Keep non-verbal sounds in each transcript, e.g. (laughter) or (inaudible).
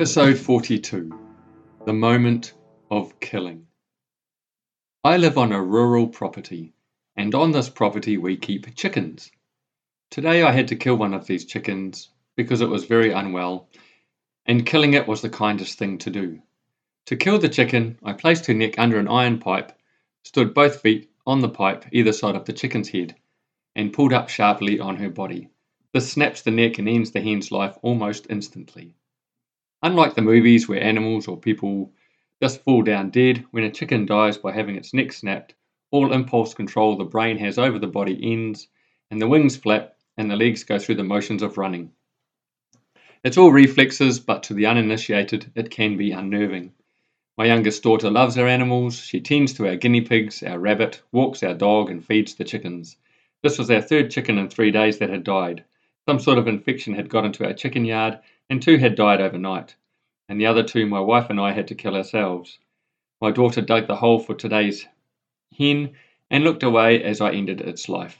Episode 42 The Moment of Killing. I live on a rural property, and on this property we keep chickens. Today I had to kill one of these chickens because it was very unwell, and killing it was the kindest thing to do. To kill the chicken, I placed her neck under an iron pipe, stood both feet on the pipe either side of the chicken's head, and pulled up sharply on her body. This snaps the neck and ends the hen's life almost instantly. Unlike the movies where animals or people just fall down dead, when a chicken dies by having its neck snapped, all impulse control the brain has over the body ends, and the wings flap and the legs go through the motions of running. It's all reflexes, but to the uninitiated, it can be unnerving. My youngest daughter loves our animals. She tends to our guinea pigs, our rabbit, walks our dog, and feeds the chickens. This was our third chicken in three days that had died. Some sort of infection had got into our chicken yard, and two had died overnight, and the other two my wife and I had to kill ourselves. My daughter dug the hole for today's hen and looked away as I ended its life.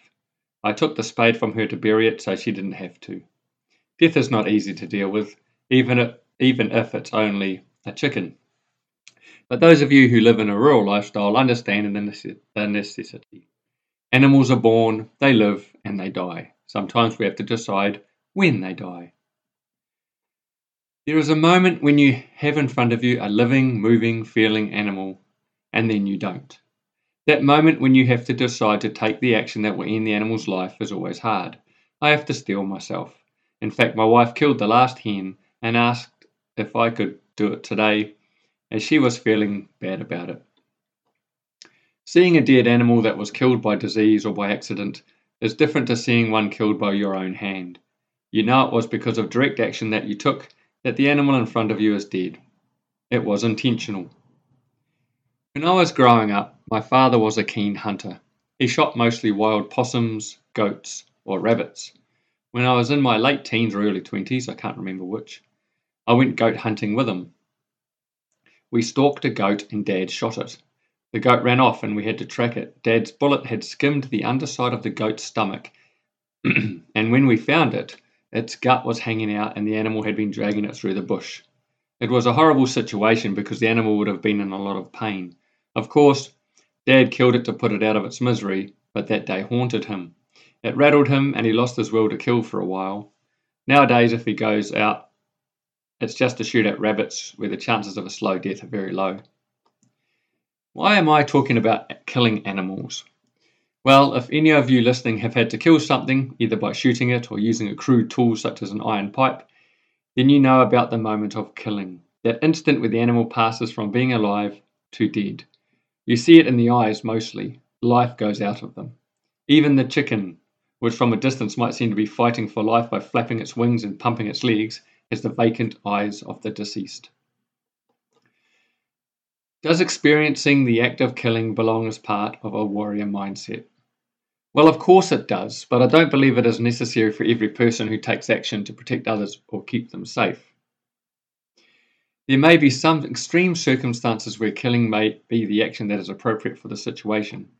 I took the spade from her to bury it so she didn't have to. Death is not easy to deal with, even if, even if it's only a chicken. But those of you who live in a rural lifestyle understand the necessity. Animals are born, they live, and they die. Sometimes we have to decide when they die. There is a moment when you have in front of you a living, moving, feeling animal, and then you don't. That moment when you have to decide to take the action that will end the animal's life is always hard. I have to steel myself. In fact, my wife killed the last hen and asked if I could do it today, as she was feeling bad about it. Seeing a dead animal that was killed by disease or by accident is different to seeing one killed by your own hand. You know it was because of direct action that you took that the animal in front of you is dead. It was intentional. When I was growing up, my father was a keen hunter. He shot mostly wild possums, goats, or rabbits. When I was in my late teens or early 20s, I can't remember which, I went goat hunting with him. We stalked a goat and Dad shot it. The goat ran off and we had to track it. Dad's bullet had skimmed the underside of the goat's stomach, (clears throat) and when we found it, its gut was hanging out and the animal had been dragging it through the bush. It was a horrible situation because the animal would have been in a lot of pain. Of course, Dad killed it to put it out of its misery, but that day haunted him. It rattled him and he lost his will to kill for a while. Nowadays, if he goes out, it's just to shoot at rabbits where the chances of a slow death are very low. Why am I talking about killing animals? Well, if any of you listening have had to kill something, either by shooting it or using a crude tool such as an iron pipe, then you know about the moment of killing, that instant where the animal passes from being alive to dead. You see it in the eyes mostly, life goes out of them. Even the chicken, which from a distance might seem to be fighting for life by flapping its wings and pumping its legs, has the vacant eyes of the deceased. Does experiencing the act of killing belong as part of a warrior mindset? Well, of course it does, but I don't believe it is necessary for every person who takes action to protect others or keep them safe. There may be some extreme circumstances where killing may be the action that is appropriate for the situation.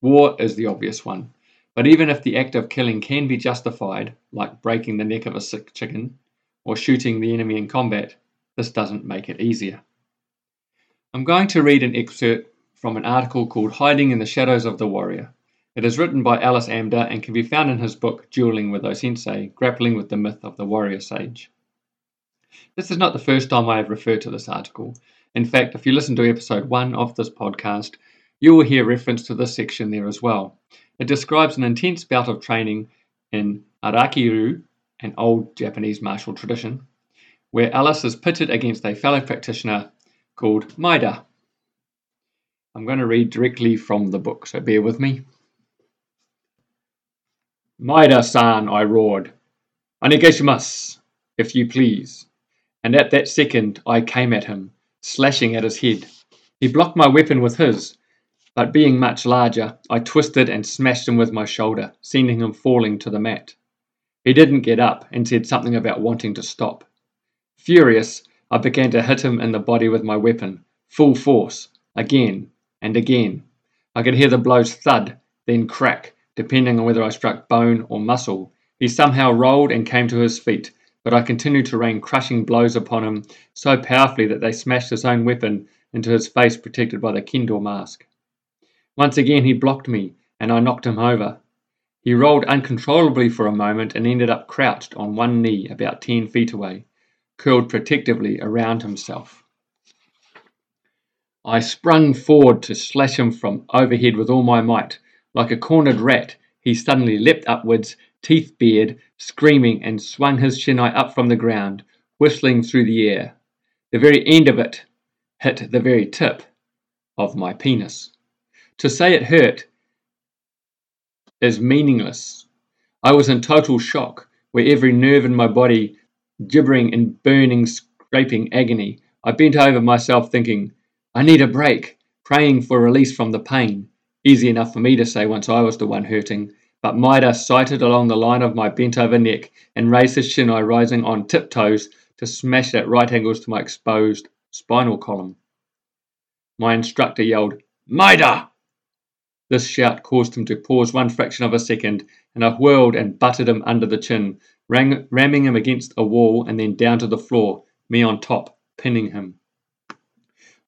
War is the obvious one, but even if the act of killing can be justified, like breaking the neck of a sick chicken or shooting the enemy in combat, this doesn't make it easier. I'm going to read an excerpt from an article called Hiding in the Shadows of the Warrior. It is written by Ellis Amdur and can be found in his book Dueling with Osensei, Grappling with the Myth of the Warrior Sage. This is not the first time I have referred to this article. In fact, if you listen to episode 1 of this podcast, you will hear reference to this section there as well. It describes an intense bout of training in Araki-ryu, an old Japanese martial tradition, where Ellis is pitted against a fellow practitioner called Maeda. I'm going to read directly from the book, so bear with me. Maeda san, I roared. Onegaishimasu, if you please. And at that second I came at him, slashing at his head. He blocked my weapon with his, but being much larger, I twisted and smashed him with my shoulder, sending him falling to the mat. He didn't get up and said something about wanting to stop. Furious, I began to hit him in the body with my weapon, full force, again and again. I could hear the blows thud, then crack, depending on whether I struck bone or muscle. He somehow rolled and came to his feet, but I continued to rain crushing blows upon him so powerfully that they smashed his own weapon into his face protected by the kendo mask. Once again he blocked me, and I knocked him over. He rolled uncontrollably for a moment and ended up crouched on one knee about ten feet away, curled protectively around himself. I sprung forward to slash him from overhead with all my might. Like a cornered rat, he suddenly leapt upwards, teeth bared, screaming, and swung his shinai up from the ground, whistling through the air. The very end of it hit the very tip of my penis. To say it hurt is meaningless. I was in total shock, where every nerve in my body gibbering in burning, scraping agony. I bent over myself, thinking, I need a break, praying for release from the pain. Easy enough for me to say once I was the one hurting, but Maeda sighted along the line of my bent over neck and raised his shinai, rising on tiptoes to smash at right angles to my exposed spinal column. My instructor yelled, Maeda! This shout caused him to pause one fraction of a second, and I whirled and butted him under the chin, ramming him against a wall and then down to the floor, me on top, pinning him.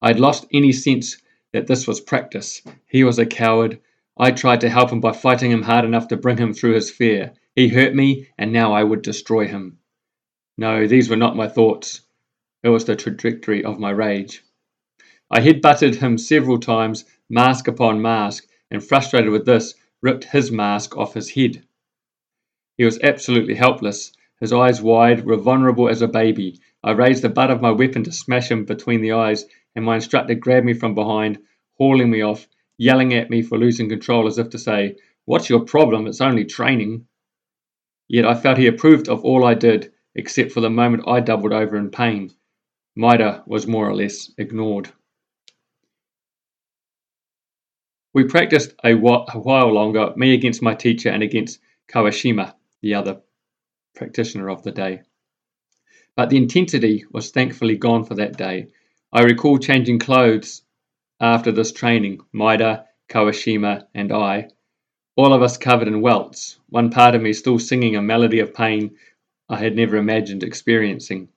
I had lost any sense that this was practice. He was a coward. I tried to help him by fighting him hard enough to bring him through his fear. He hurt me, and now I would destroy him. No, these were not my thoughts. It was the trajectory of my rage. I head butted him several times, mask upon mask, and frustrated with this, ripped his mask off his head. He was absolutely helpless, his eyes wide, were vulnerable as a baby. I raised the butt of my weapon to smash him between the eyes, and my instructor grabbed me from behind, hauling me off, yelling at me for losing control as if to say, What's your problem? It's only training. Yet I felt he approved of all I did, except for the moment I doubled over in pain. Maeda was more or less ignored. We practiced a while longer, me against my teacher and against Kawashima, the other practitioner of the day. But the intensity was thankfully gone for that day. I recall changing clothes after this training, Maeda, Kawashima, and I, all of us covered in welts, one part of me still singing a melody of pain I had never imagined experiencing.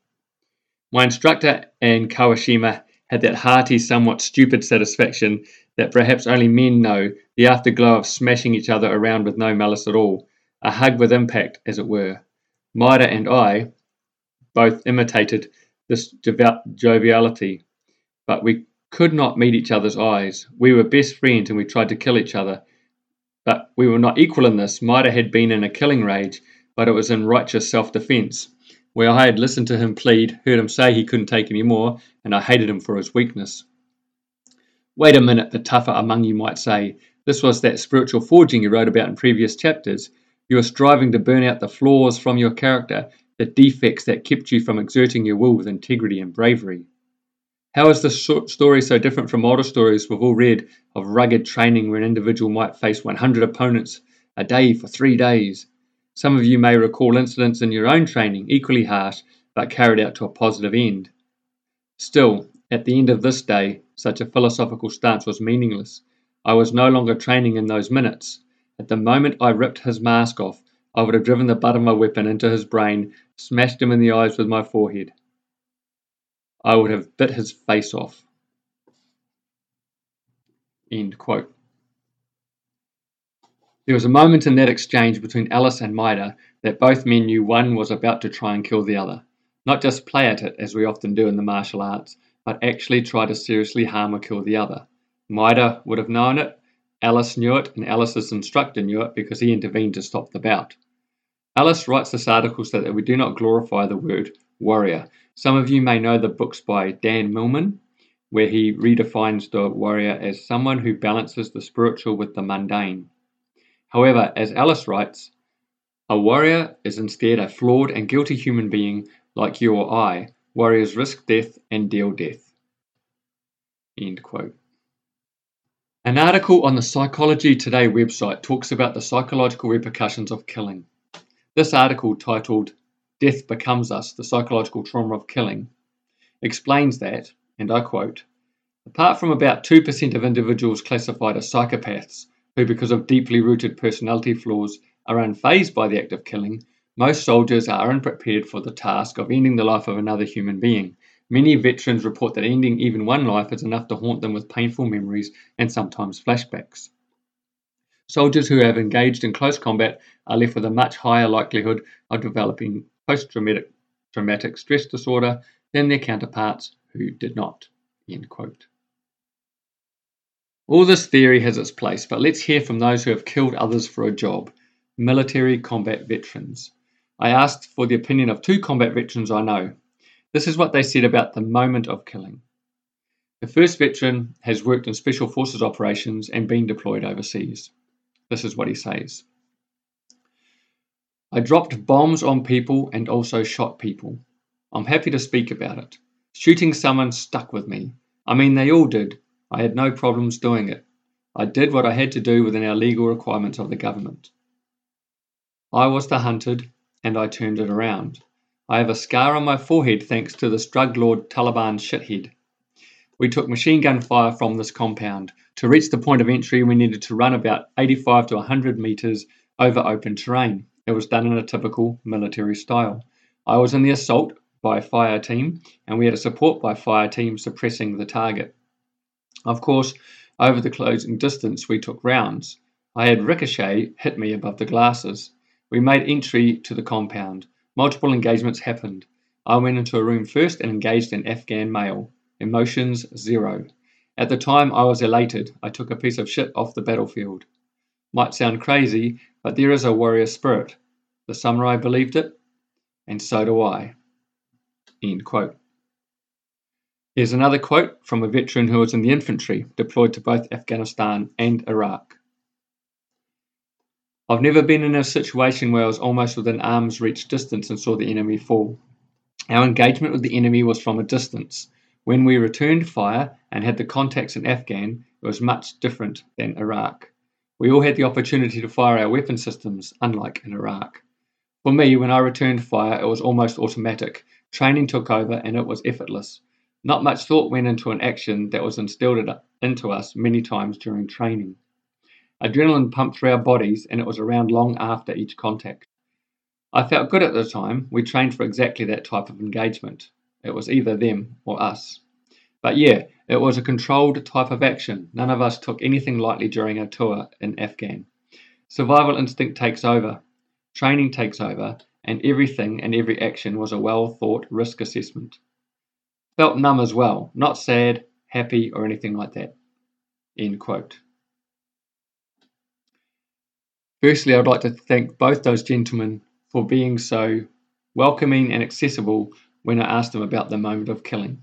My instructor and Kawashima had that hearty, somewhat stupid satisfaction that perhaps only men know the afterglow of smashing each other around with no malice at all, a hug with impact, as it were. Maeda and I both imitated this joviality, but we could not meet each other's eyes. We were best friends and we tried to kill each other. But we were not equal in this. Maeda had been in a killing rage, but it was in righteous self defense, where I had listened to him plead, heard him say he couldn't take any more, and I hated him for his weakness. Wait a minute, the tougher among you might say. This was that spiritual forging you wrote about in previous chapters. You were striving to burn out the flaws from your character, the defects that kept you from exerting your will with integrity and bravery. How is this story so different from older stories we've all read of rugged training where an individual might face 100 opponents a day for three days? Some of you may recall incidents in your own training, equally harsh, but carried out to a positive end. Still, at the end of this day, such a philosophical stance was meaningless. I was no longer training in those minutes. At the moment I ripped his mask off, I would have driven the butt of my weapon into his brain, smashed him in the eyes with my forehead. I would have bit his face off. End quote. There was a moment in that exchange between Ellis and Maeda that both men knew one was about to try and kill the other. Not just play at it, as we often do in the martial arts, but actually try to seriously harm or kill the other. Maeda would have known it, Ellis knew it, and Ellis's instructor knew it because he intervened to stop the bout. Ellis writes this article so that we do not glorify the word warrior. Some of you may know the books by Dan Millman, where he redefines the warrior as someone who balances the spiritual with the mundane. However, as Ellis writes, a warrior is instead a flawed and guilty human being like you or I Warriors risk death and deal death. End quote. An article on the Psychology Today website talks about the psychological repercussions of killing. This article, titled Death Becomes Us The Psychological Trauma of Killing, explains that, and I quote, apart from about 2% of individuals classified as psychopaths who, because of deeply rooted personality flaws, are unfazed by the act of killing, Most soldiers are unprepared for the task of ending the life of another human being. Many veterans report that ending even one life is enough to haunt them with painful memories and sometimes flashbacks. Soldiers who have engaged in close combat are left with a much higher likelihood of developing post traumatic stress disorder than their counterparts who did not. All this theory has its place, but let's hear from those who have killed others for a job military combat veterans. I asked for the opinion of two combat veterans I know. This is what they said about the moment of killing. The first veteran has worked in Special Forces operations and been deployed overseas. This is what he says I dropped bombs on people and also shot people. I'm happy to speak about it. Shooting someone stuck with me. I mean, they all did. I had no problems doing it. I did what I had to do within our legal requirements of the government. I was the hunted, and I turned it around. I have a scar on my forehead thanks to this drug lord Taliban shithead. We took machine gun fire from this compound. To reach the point of entry, we needed to run about 85 to 100 metres over open terrain. It was done in a typical military style. I was in the assault by fire team, and we had a support by fire team suppressing the target. Of course, over the closing distance, we took rounds. I had ricochet hit me above the glasses. We made entry to the compound. Multiple engagements happened. I went into a room first and engaged an Afghan male. Emotions zero. At the time, I was elated. I took a piece of shit off the battlefield. Might sound crazy, but there is a warrior spirit. The samurai believed it, and so do I. End quote. Here's another quote from a veteran who was in the infantry, deployed to both Afghanistan and Iraq. I've never been in a situation where I was almost within arm's reach distance and saw the enemy fall. Our engagement with the enemy was from a distance. When we returned fire and had the contacts in Afghan, it was much different than Iraq. We all had the opportunity to fire our weapon systems, unlike in Iraq. For me, when I returned fire, it was almost automatic. Training took over and it was effortless. Not much thought went into an action that was instilled into us many times during training. Adrenaline pumped through our bodies, and it was around long after each contact. I felt good at the time. We trained for exactly that type of engagement. It was either them or us. But yeah, it was a controlled type of action. None of us took anything lightly during our tour in Afghan. Survival instinct takes over, training takes over, and everything and every action was a well thought risk assessment. Felt numb as well, not sad, happy, or anything like that. End quote. Firstly, I'd like to thank both those gentlemen for being so welcoming and accessible when I asked them about the moment of killing.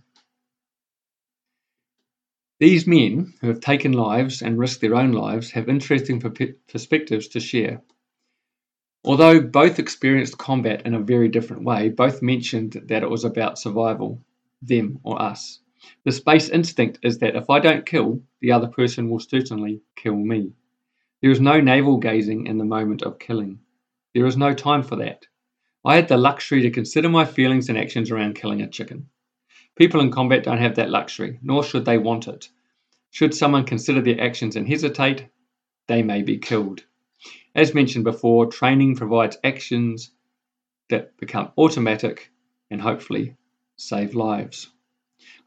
These men, who have taken lives and risked their own lives, have interesting perspectives to share. Although both experienced combat in a very different way, both mentioned that it was about survival, them or us. The space instinct is that if I don't kill, the other person will certainly kill me. There is no navel gazing in the moment of killing. There is no time for that. I had the luxury to consider my feelings and actions around killing a chicken. People in combat don't have that luxury, nor should they want it. Should someone consider their actions and hesitate, they may be killed. As mentioned before, training provides actions that become automatic and hopefully save lives.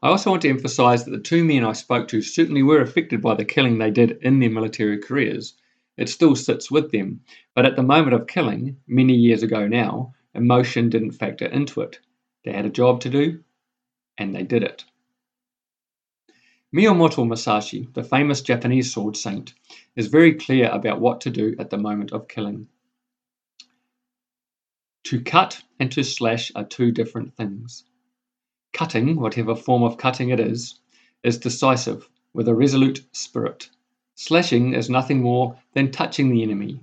I also want to emphasize that the two men I spoke to certainly were affected by the killing they did in their military careers, it still sits with them. But at the moment of killing, many years ago now, emotion didn't factor into it. They had a job to do, and they did it. Miyamoto Musashi, the famous Japanese sword saint, is very clear about what to do at the moment of killing. To cut and to slash are two different things. Cutting, whatever form of cutting it is, is decisive, with a resolute spirit. Slashing is nothing more than touching the enemy.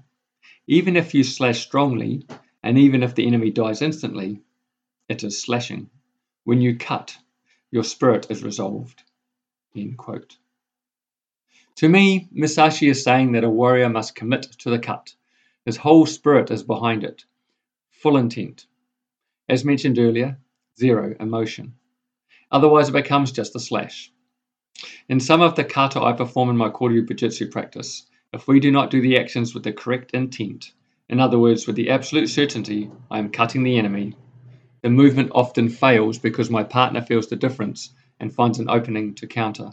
Even if you slash strongly, and even if the enemy dies instantly, it is slashing. When you cut, your spirit is resolved. To me, Musashi is saying that a warrior must commit to the cut. His whole spirit is behind it, full intent. As mentioned earlier, zero emotion. Otherwise, it becomes just a slash. In some of the kata I perform in my Koryu Bujutsu practice, if we do not do the actions with the correct intent, In other words, with the absolute certainty I am cutting the enemy, the movement often fails because my partner feels the difference and finds an opening to counter.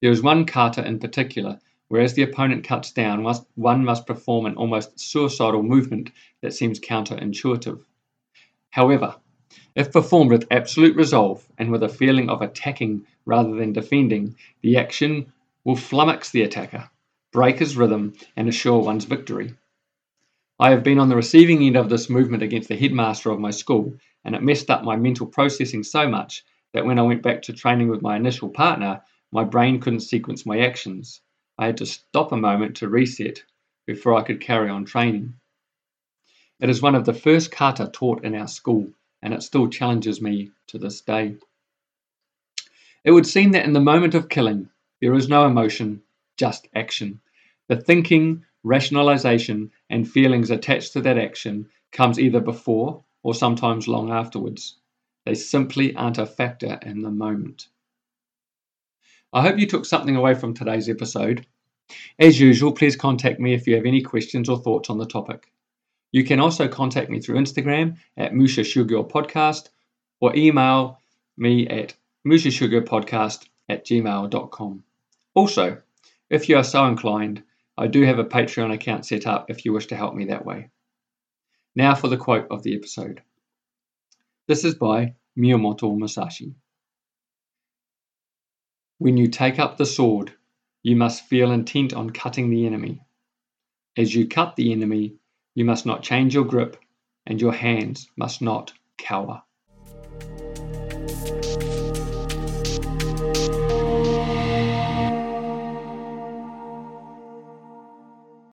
There is one kata in particular where as the opponent cuts down, one must perform an almost suicidal movement that seems counterintuitive. However, if performed with absolute resolve and with a feeling of attacking rather than defending, the action will flummox the attacker, break his rhythm, and assure one's victory. I have been on the receiving end of this movement against the headmaster of my school, and it messed up my mental processing so much that when I went back to training with my initial partner, my brain couldn't sequence my actions. I had to stop a moment to reset before I could carry on training. It is one of the first kata taught in our school, and it still challenges me to this day. It would seem that in the moment of killing, there is no emotion, just action. The thinking, rationalization, and feelings attached to that action comes either before or sometimes long afterwards. They simply aren't a factor in the moment. I hope you took something away from today's episode. As usual, please contact me if you have any questions or thoughts on the topic. You can also contact me through Instagram at Musha Shugyo Podcast or email me at mushashugopodcast at gmail.com. Also, if you are so inclined, I do have a Patreon account set up if you wish to help me that way. Now for the quote of the episode. This is by Miyamoto Musashi. When you take up the sword, you must feel intent on cutting the enemy. As you cut the enemy, you must not change your grip, and your hands must not cower.